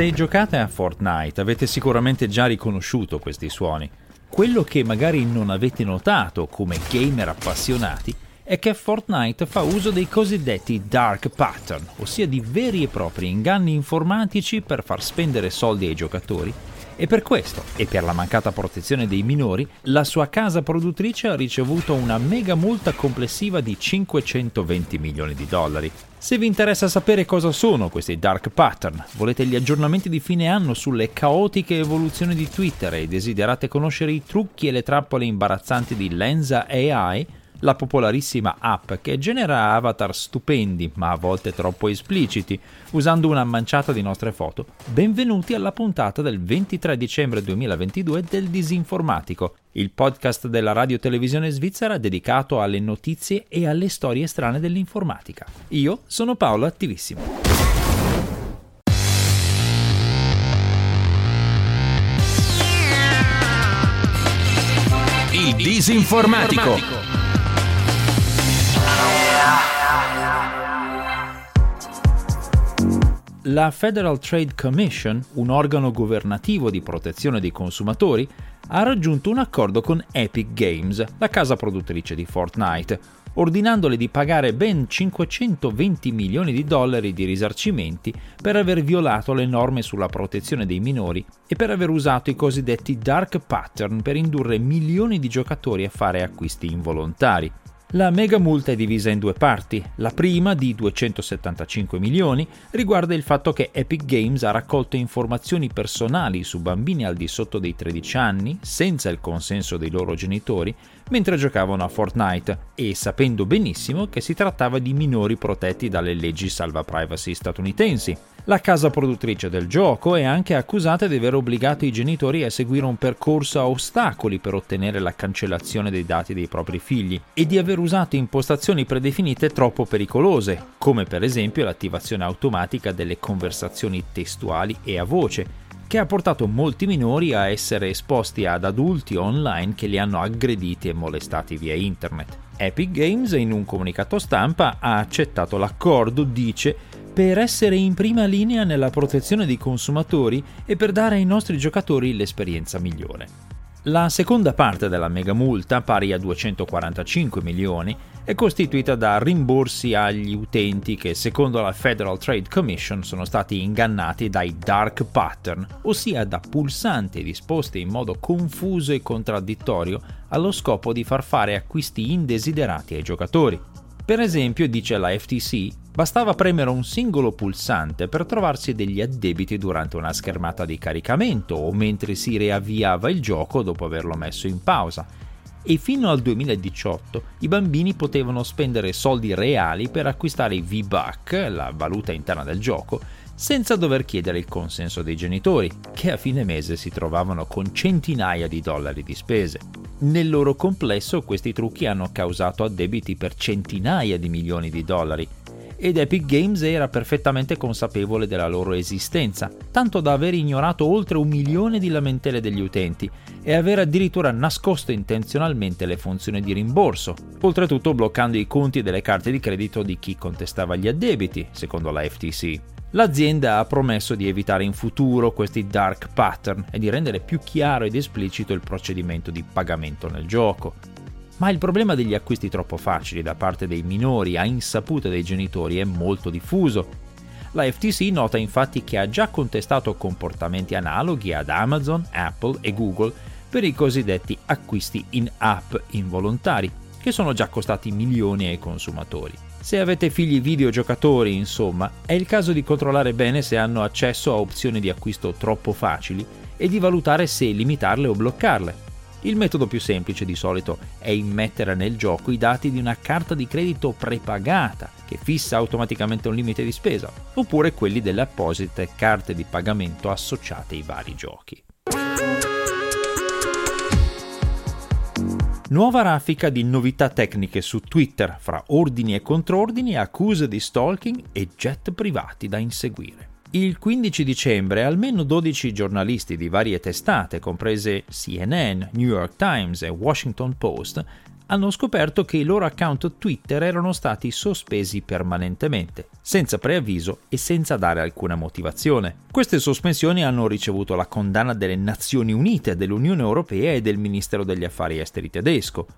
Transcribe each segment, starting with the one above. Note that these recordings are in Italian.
Se giocate a Fortnite avete sicuramente già riconosciuto questi suoni. Quello che magari non avete notato come gamer appassionati è che Fortnite fa uso dei cosiddetti dark pattern, ossia di veri e propri inganni informatici per far spendere soldi ai giocatori e per questo, e per la mancata protezione dei minori, la sua casa produttrice ha ricevuto una mega multa complessiva di 520 milioni di dollari. Se vi interessa sapere cosa sono questi dark pattern, volete gli aggiornamenti di fine anno sulle caotiche evoluzioni di Twitter e desiderate conoscere i trucchi e le trappole imbarazzanti di Lenza AI, la popolarissima app che genera avatar stupendi, ma a volte troppo espliciti, usando una manciata di nostre foto. Benvenuti alla puntata del 23 dicembre 2022 del Disinformatico, il podcast della radio televisione svizzera dedicato alle notizie e alle storie strane dell'informatica. Io sono Paolo Attivissimo. Il Disinformatico. La Federal Trade Commission, un organo governativo di protezione dei consumatori, ha raggiunto un accordo con Epic Games, la casa produttrice di Fortnite, ordinandole di pagare ben 520 milioni di dollari di risarcimenti per aver violato le norme sulla protezione dei minori e per aver usato i cosiddetti dark pattern per indurre milioni di giocatori a fare acquisti involontari. La mega multa è divisa in due parti. La prima, di 275 milioni, riguarda il fatto che Epic Games ha raccolto informazioni personali su bambini al di sotto dei 13 anni, senza il consenso dei loro genitori, mentre giocavano a Fortnite e sapendo benissimo che si trattava di minori protetti dalle leggi salva privacy statunitensi. La casa produttrice del gioco è anche accusata di aver obbligato i genitori a seguire un percorso a ostacoli per ottenere la cancellazione dei dati dei propri figli e di aver usato impostazioni predefinite troppo pericolose, come per esempio l'attivazione automatica delle conversazioni testuali e a voce, che ha portato molti minori a essere esposti ad adulti online che li hanno aggrediti e molestati via internet. Epic Games in un comunicato stampa ha accettato l'accordo, dice, per essere in prima linea nella protezione dei consumatori e per dare ai nostri giocatori l'esperienza migliore. La seconda parte della mega multa, pari a 245 milioni, è costituita da rimborsi agli utenti che, secondo la Federal Trade Commission, sono stati ingannati dai dark pattern, ossia da pulsanti disposti in modo confuso e contraddittorio allo scopo di far fare acquisti indesiderati ai giocatori. Per esempio, dice la FTC, Bastava premere un singolo pulsante per trovarsi degli addebiti durante una schermata di caricamento o mentre si riavviava il gioco dopo averlo messo in pausa. E fino al 2018 i bambini potevano spendere soldi reali per acquistare i V-Buck, la valuta interna del gioco, senza dover chiedere il consenso dei genitori, che a fine mese si trovavano con centinaia di dollari di spese. Nel loro complesso questi trucchi hanno causato addebiti per centinaia di milioni di dollari, ed Epic Games era perfettamente consapevole della loro esistenza, tanto da aver ignorato oltre un milione di lamentele degli utenti e aver addirittura nascosto intenzionalmente le funzioni di rimborso, oltretutto bloccando i conti delle carte di credito di chi contestava gli addebiti, secondo la FTC. L'azienda ha promesso di evitare in futuro questi dark pattern e di rendere più chiaro ed esplicito il procedimento di pagamento nel gioco. Ma il problema degli acquisti troppo facili da parte dei minori a insaputa dei genitori è molto diffuso. La FTC nota infatti che ha già contestato comportamenti analoghi ad Amazon, Apple e Google per i cosiddetti acquisti in app involontari, che sono già costati milioni ai consumatori. Se avete figli videogiocatori, insomma, è il caso di controllare bene se hanno accesso a opzioni di acquisto troppo facili e di valutare se limitarle o bloccarle, il metodo più semplice di solito è immettere nel gioco i dati di una carta di credito prepagata che fissa automaticamente un limite di spesa, oppure quelli delle apposite carte di pagamento associate ai vari giochi. Nuova raffica di novità tecniche su Twitter fra ordini e contrordini, accuse di stalking e jet privati da inseguire. Il 15 dicembre almeno 12 giornalisti di varie testate, comprese CNN, New York Times e Washington Post, hanno scoperto che i loro account Twitter erano stati sospesi permanentemente, senza preavviso e senza dare alcuna motivazione. Queste sospensioni hanno ricevuto la condanna delle Nazioni Unite, dell'Unione Europea e del Ministero degli Affari Esteri tedesco.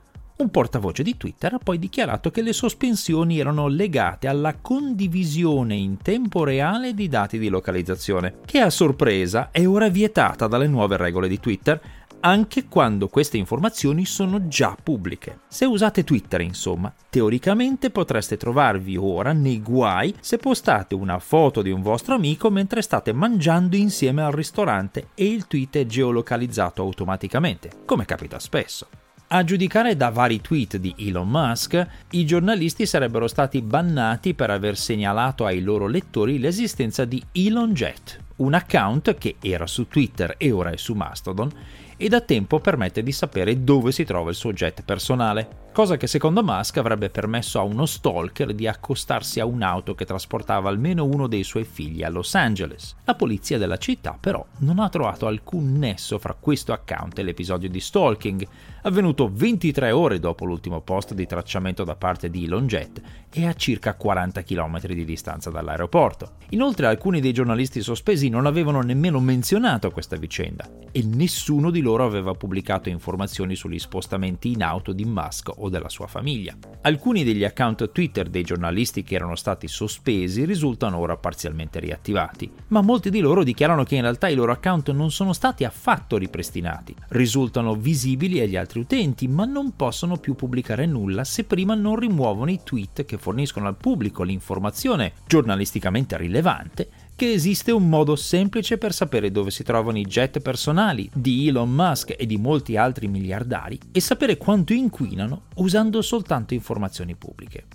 Un portavoce di Twitter ha poi dichiarato che le sospensioni erano legate alla condivisione in tempo reale di dati di localizzazione, che a sorpresa è ora vietata dalle nuove regole di Twitter, anche quando queste informazioni sono già pubbliche. Se usate Twitter, insomma, teoricamente potreste trovarvi ora nei guai se postate una foto di un vostro amico mentre state mangiando insieme al ristorante e il tweet è geolocalizzato automaticamente, come capita spesso. A giudicare da vari tweet di Elon Musk, i giornalisti sarebbero stati bannati per aver segnalato ai loro lettori l'esistenza di ElonJet, un account che era su Twitter e ora è su Mastodon e da tempo permette di sapere dove si trova il suo jet personale, cosa che secondo Musk avrebbe permesso a uno stalker di accostarsi a un'auto che trasportava almeno uno dei suoi figli a Los Angeles. La polizia della città però non ha trovato alcun nesso fra questo account e l'episodio di stalking, avvenuto 23 ore dopo l'ultimo post di tracciamento da parte di Elon Jet e a circa 40 km di distanza dall'aeroporto. Inoltre alcuni dei giornalisti sospesi non avevano nemmeno menzionato questa vicenda e nessuno di loro aveva pubblicato informazioni sugli spostamenti in auto di Musk o della sua famiglia. Alcuni degli account Twitter dei giornalisti che erano stati sospesi risultano ora parzialmente riattivati, ma molti di loro dichiarano che in realtà i loro account non sono stati affatto ripristinati, risultano visibili agli altri utenti, ma non possono più pubblicare nulla se prima non rimuovono i tweet che forniscono al pubblico l'informazione giornalisticamente rilevante che esiste un modo semplice per sapere dove si trovano i jet personali di Elon Musk e di molti altri miliardari e sapere quanto inquinano usando soltanto informazioni pubbliche.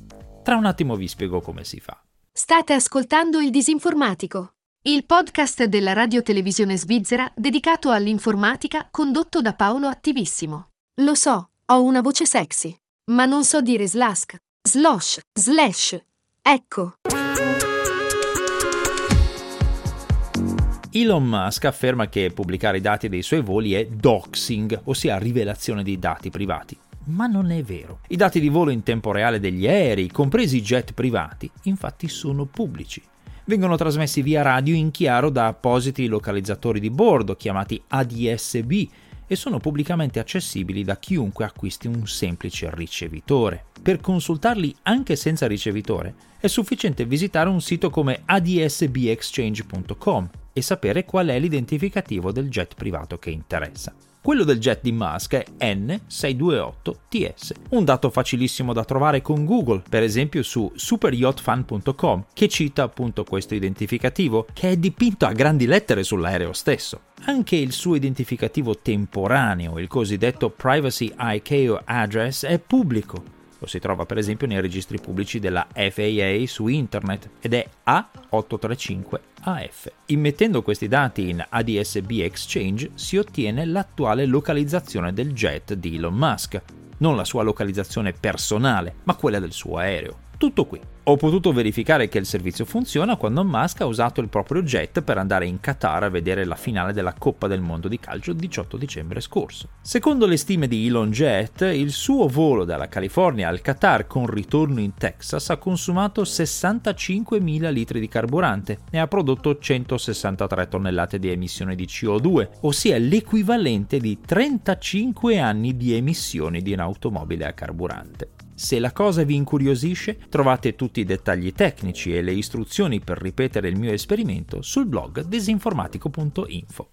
Tra un attimo vi spiego come si fa. State ascoltando il Disinformatico, il podcast della radio-televisione svizzera dedicato all'informatica condotto da Paolo Attivissimo. Lo so, ho una voce sexy, ma non so dire slash, slosh, slash. Ecco. Elon Musk afferma che pubblicare i dati dei suoi voli è doxing, ossia rivelazione di dati privati. Ma non è vero. I dati di volo in tempo reale degli aerei, compresi i jet privati, infatti sono pubblici. Vengono trasmessi via radio in chiaro da appositi localizzatori di bordo chiamati ADSB e sono pubblicamente accessibili da chiunque acquisti un semplice ricevitore. Per consultarli anche senza ricevitore è sufficiente visitare un sito come adsbexchange.com e sapere qual è l'identificativo del jet privato che interessa. Quello del jet di Musk è N628TS, un dato facilissimo da trovare con Google, per esempio su superyachtfan.com, che cita appunto questo identificativo, che è dipinto a grandi lettere sull'aereo stesso. Anche il suo identificativo temporaneo, il cosiddetto Privacy ICAO Address, è pubblico lo si trova per esempio nei registri pubblici della FAA su internet ed è A835AF. Immettendo questi dati in ADSB Exchange si ottiene l'attuale localizzazione del jet di Elon Musk, non la sua localizzazione personale, ma quella del suo aereo. Tutto qui. Ho potuto verificare che il servizio funziona quando Musk ha usato il proprio jet per andare in Qatar a vedere la finale della Coppa del Mondo di calcio il 18 dicembre scorso. Secondo le stime di Elon Jet, il suo volo dalla California al Qatar con ritorno in Texas ha consumato 65.000 litri di carburante e ha prodotto 163 tonnellate di emissioni di CO2, ossia l'equivalente di 35 anni di emissioni di un'automobile a carburante. Se la cosa vi incuriosisce, trovate tutti i dettagli tecnici e le istruzioni per ripetere il mio esperimento sul blog disinformatico.info.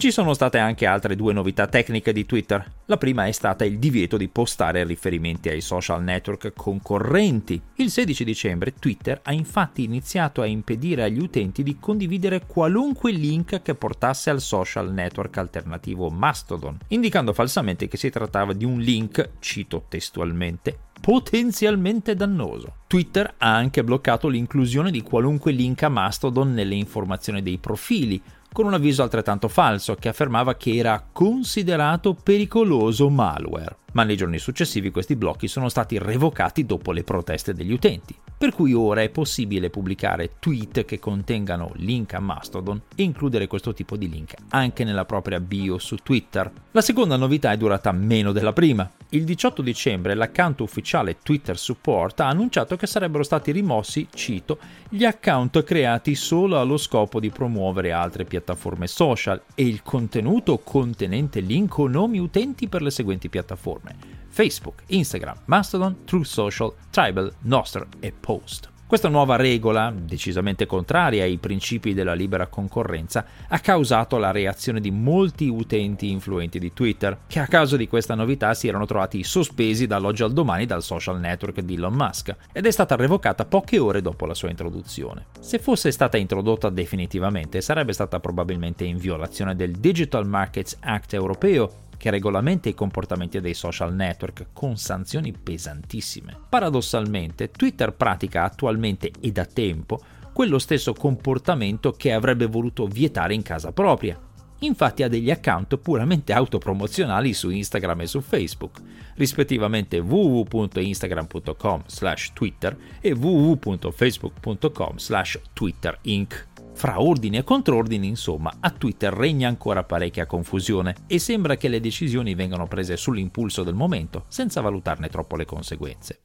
Ci sono state anche altre due novità tecniche di Twitter. La prima è stata il divieto di postare riferimenti ai social network concorrenti. Il 16 dicembre Twitter ha infatti iniziato a impedire agli utenti di condividere qualunque link che portasse al social network alternativo Mastodon, indicando falsamente che si trattava di un link, cito testualmente, potenzialmente dannoso. Twitter ha anche bloccato l'inclusione di qualunque link a Mastodon nelle informazioni dei profili, con un avviso altrettanto falso che affermava che era considerato pericoloso malware. Ma nei giorni successivi questi blocchi sono stati revocati dopo le proteste degli utenti, per cui ora è possibile pubblicare tweet che contengano link a Mastodon e includere questo tipo di link anche nella propria bio su Twitter. La seconda novità è durata meno della prima. Il 18 dicembre l'account ufficiale Twitter Support ha annunciato che sarebbero stati rimossi, cito, gli account creati solo allo scopo di promuovere altre piattaforme social e il contenuto contenente link o nomi utenti per le seguenti piattaforme: Facebook, Instagram, Mastodon, True Social, Tribal, Nostr e Post. Questa nuova regola, decisamente contraria ai principi della libera concorrenza, ha causato la reazione di molti utenti influenti di Twitter, che a causa di questa novità si erano trovati sospesi dall'oggi al domani dal social network di Elon Musk, ed è stata revocata poche ore dopo la sua introduzione. Se fosse stata introdotta definitivamente, sarebbe stata probabilmente in violazione del Digital Markets Act europeo che regolamenta i comportamenti dei social network con sanzioni pesantissime. Paradossalmente, Twitter pratica attualmente e da tempo quello stesso comportamento che avrebbe voluto vietare in casa propria. Infatti ha degli account puramente autopromozionali su Instagram e su Facebook, rispettivamente www.instagram.com/twitter e www.facebook.com/twitterinc. Fra ordini e contrordini, insomma, a Twitter regna ancora parecchia confusione e sembra che le decisioni vengano prese sull'impulso del momento, senza valutarne troppo le conseguenze.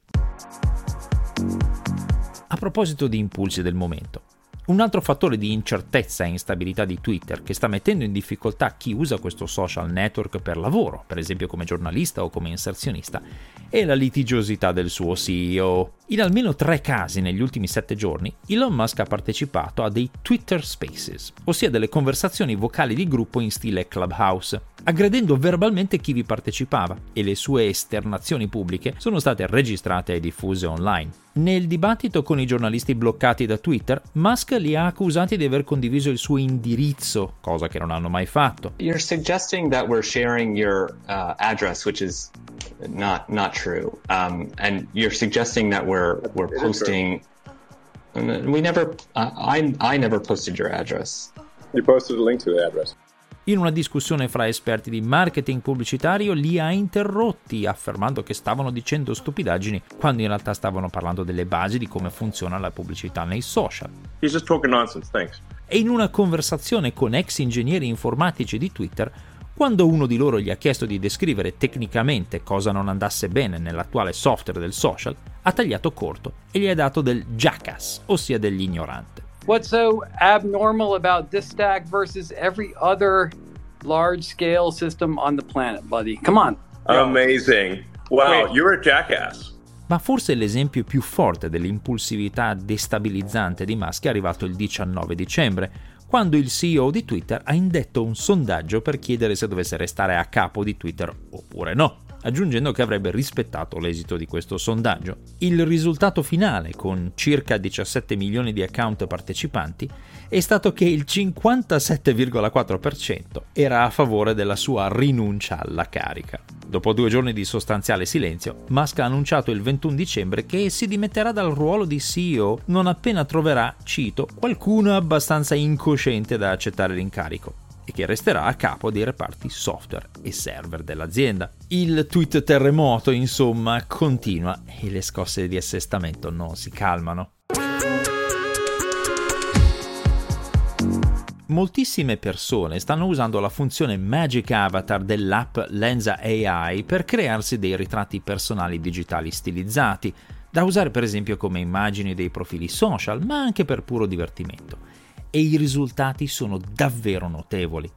A proposito di impulsi del momento, un altro fattore di incertezza e instabilità di Twitter che sta mettendo in difficoltà chi usa questo social network per lavoro, per esempio come giornalista o come inserzionista, è la litigiosità del suo CEO. In almeno tre casi negli ultimi sette giorni, Elon Musk ha partecipato a dei Twitter Spaces, ossia delle conversazioni vocali di gruppo in stile Clubhouse, aggredendo verbalmente chi vi partecipava e le sue esternazioni pubbliche sono state registrate e diffuse online. Nel dibattito con i giornalisti bloccati da Twitter, Musk li ha accusati di aver condiviso il suo indirizzo, cosa che non hanno mai fatto. You're suggesting that we're sharing your uh, address, which is not not true, um, and you're suggesting that we're we're posting. We never. Uh, I I never posted your address. You posted a link to the address in una discussione fra esperti di marketing pubblicitario li ha interrotti affermando che stavano dicendo stupidaggini quando in realtà stavano parlando delle basi di come funziona la pubblicità nei social. He's just talking nonsense, thanks. E in una conversazione con ex ingegneri informatici di Twitter, quando uno di loro gli ha chiesto di descrivere tecnicamente cosa non andasse bene nell'attuale software del social, ha tagliato corto e gli ha dato del jackass, ossia dell'ignorante. What's so abnormal about this stack versus every other large scale system on the planet, buddy? Come on. Amazing. Wow, you're a jackass. Ma forse l'esempio più forte dell'impulsività destabilizzante di Musk è arrivato il 19 dicembre, quando il CEO di Twitter ha indetto un sondaggio per chiedere se dovesse restare a capo di Twitter oppure no aggiungendo che avrebbe rispettato l'esito di questo sondaggio. Il risultato finale, con circa 17 milioni di account partecipanti, è stato che il 57,4% era a favore della sua rinuncia alla carica. Dopo due giorni di sostanziale silenzio, Musk ha annunciato il 21 dicembre che si dimetterà dal ruolo di CEO non appena troverà, cito, qualcuno abbastanza incosciente da accettare l'incarico e che resterà a capo dei reparti software e server dell'azienda. Il tweet terremoto, insomma, continua e le scosse di assestamento non si calmano. Moltissime persone stanno usando la funzione Magic Avatar dell'app Lenza AI per crearsi dei ritratti personali digitali stilizzati, da usare per esempio come immagini dei profili social, ma anche per puro divertimento e i risultati sono davvero notevoli.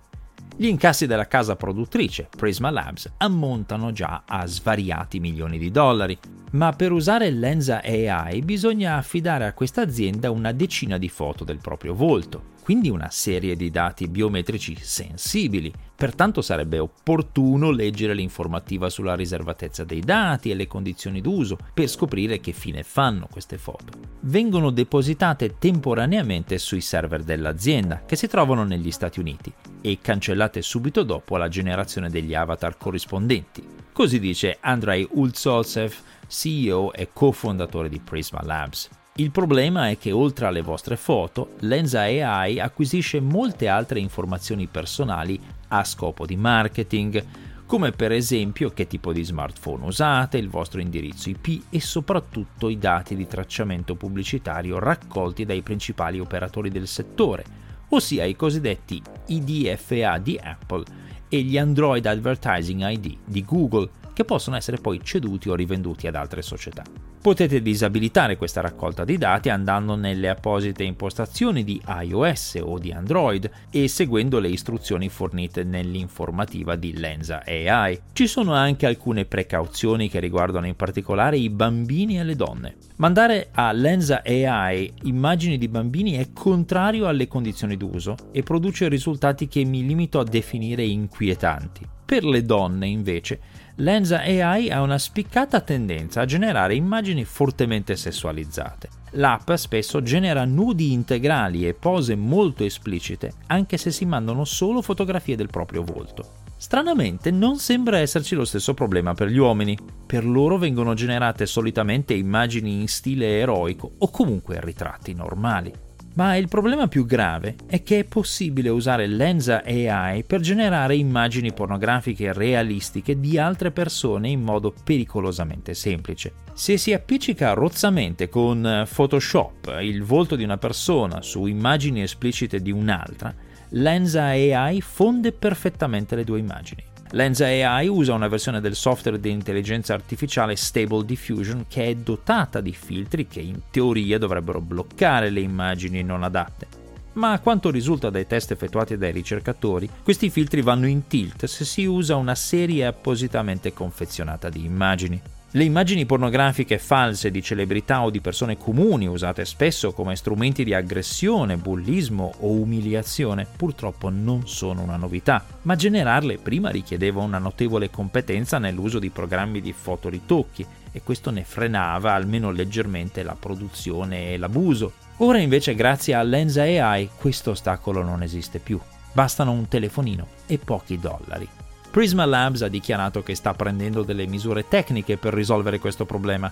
Gli incassi della casa produttrice, Prisma Labs, ammontano già a svariati milioni di dollari, ma per usare Lenza AI bisogna affidare a questa azienda una decina di foto del proprio volto, quindi una serie di dati biometrici sensibili. Pertanto sarebbe opportuno leggere l'informativa sulla riservatezza dei dati e le condizioni d'uso per scoprire che fine fanno queste foto. Vengono depositate temporaneamente sui server dell'azienda, che si trovano negli Stati Uniti, e cancellate subito dopo la generazione degli avatar corrispondenti. Così dice Andrei Ulzolsev, CEO e cofondatore di Prisma Labs. Il problema è che oltre alle vostre foto, Lenza AI acquisisce molte altre informazioni personali a scopo di marketing, come per esempio che tipo di smartphone usate, il vostro indirizzo IP e soprattutto i dati di tracciamento pubblicitario raccolti dai principali operatori del settore, ossia i cosiddetti IDFA di Apple e gli Android Advertising ID di Google, che possono essere poi ceduti o rivenduti ad altre società. Potete disabilitare questa raccolta di dati andando nelle apposite impostazioni di iOS o di Android e seguendo le istruzioni fornite nell'informativa di Lenza AI. Ci sono anche alcune precauzioni che riguardano in particolare i bambini e le donne. Mandare a Lenza AI immagini di bambini è contrario alle condizioni d'uso e produce risultati che mi limito a definire inquietanti. Per le donne, invece, Lenza AI ha una spiccata tendenza a generare immagini fortemente sessualizzate. L'app spesso genera nudi integrali e pose molto esplicite, anche se si mandano solo fotografie del proprio volto. Stranamente non sembra esserci lo stesso problema per gli uomini. Per loro vengono generate solitamente immagini in stile eroico o comunque ritratti normali. Ma il problema più grave è che è possibile usare Lenza AI per generare immagini pornografiche realistiche di altre persone in modo pericolosamente semplice. Se si appiccica rozzamente con Photoshop il volto di una persona su immagini esplicite di un'altra, Lenza AI fonde perfettamente le due immagini. Lens AI usa una versione del software di intelligenza artificiale Stable Diffusion che è dotata di filtri che in teoria dovrebbero bloccare le immagini non adatte. Ma a quanto risulta dai test effettuati dai ricercatori, questi filtri vanno in tilt se si usa una serie appositamente confezionata di immagini. Le immagini pornografiche false di celebrità o di persone comuni usate spesso come strumenti di aggressione, bullismo o umiliazione purtroppo non sono una novità, ma generarle prima richiedeva una notevole competenza nell'uso di programmi di fotoritocchi e questo ne frenava almeno leggermente la produzione e l'abuso. Ora invece grazie a Lens AI questo ostacolo non esiste più. Bastano un telefonino e pochi dollari. Prisma Labs ha dichiarato che sta prendendo delle misure tecniche per risolvere questo problema,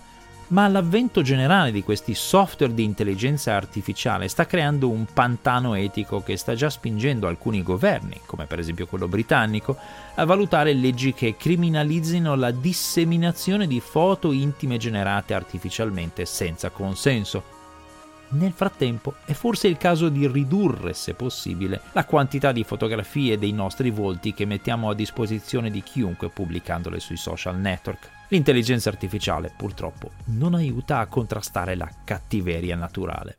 ma l'avvento generale di questi software di intelligenza artificiale sta creando un pantano etico che sta già spingendo alcuni governi, come per esempio quello britannico, a valutare leggi che criminalizzino la disseminazione di foto intime generate artificialmente senza consenso. Nel frattempo è forse il caso di ridurre, se possibile, la quantità di fotografie dei nostri volti che mettiamo a disposizione di chiunque pubblicandole sui social network. L'intelligenza artificiale purtroppo non aiuta a contrastare la cattiveria naturale.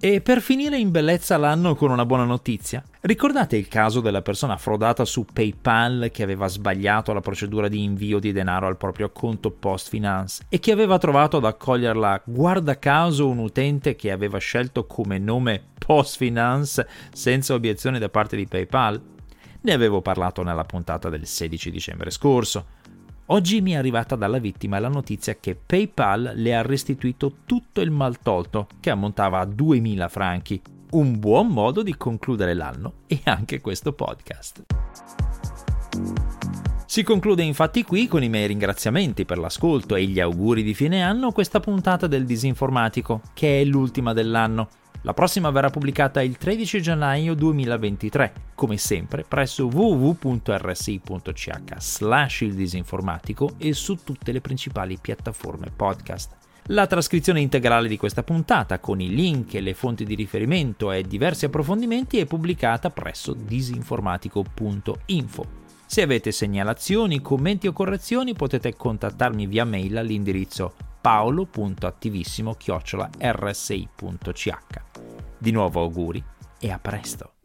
E per finire in bellezza l'anno con una buona notizia, ricordate il caso della persona frodata su PayPal che aveva sbagliato la procedura di invio di denaro al proprio conto Post Finance e che aveva trovato ad accoglierla guarda caso un utente che aveva scelto come nome Post Finance senza obiezione da parte di PayPal? Ne avevo parlato nella puntata del 16 dicembre scorso. Oggi mi è arrivata dalla vittima la notizia che PayPal le ha restituito tutto il maltolto, che ammontava a 2000 franchi. Un buon modo di concludere l'anno e anche questo podcast. Si conclude infatti qui con i miei ringraziamenti per l'ascolto e gli auguri di fine anno questa puntata del Disinformatico, che è l'ultima dell'anno. La prossima verrà pubblicata il 13 gennaio 2023, come sempre presso www.rsi.ch slash il disinformatico e su tutte le principali piattaforme podcast. La trascrizione integrale di questa puntata, con i link e le fonti di riferimento e diversi approfondimenti, è pubblicata presso disinformatico.info. Se avete segnalazioni, commenti o correzioni potete contattarmi via mail all'indirizzo paolo.attivissimo-rsi.ch. Di nuovo auguri e a presto!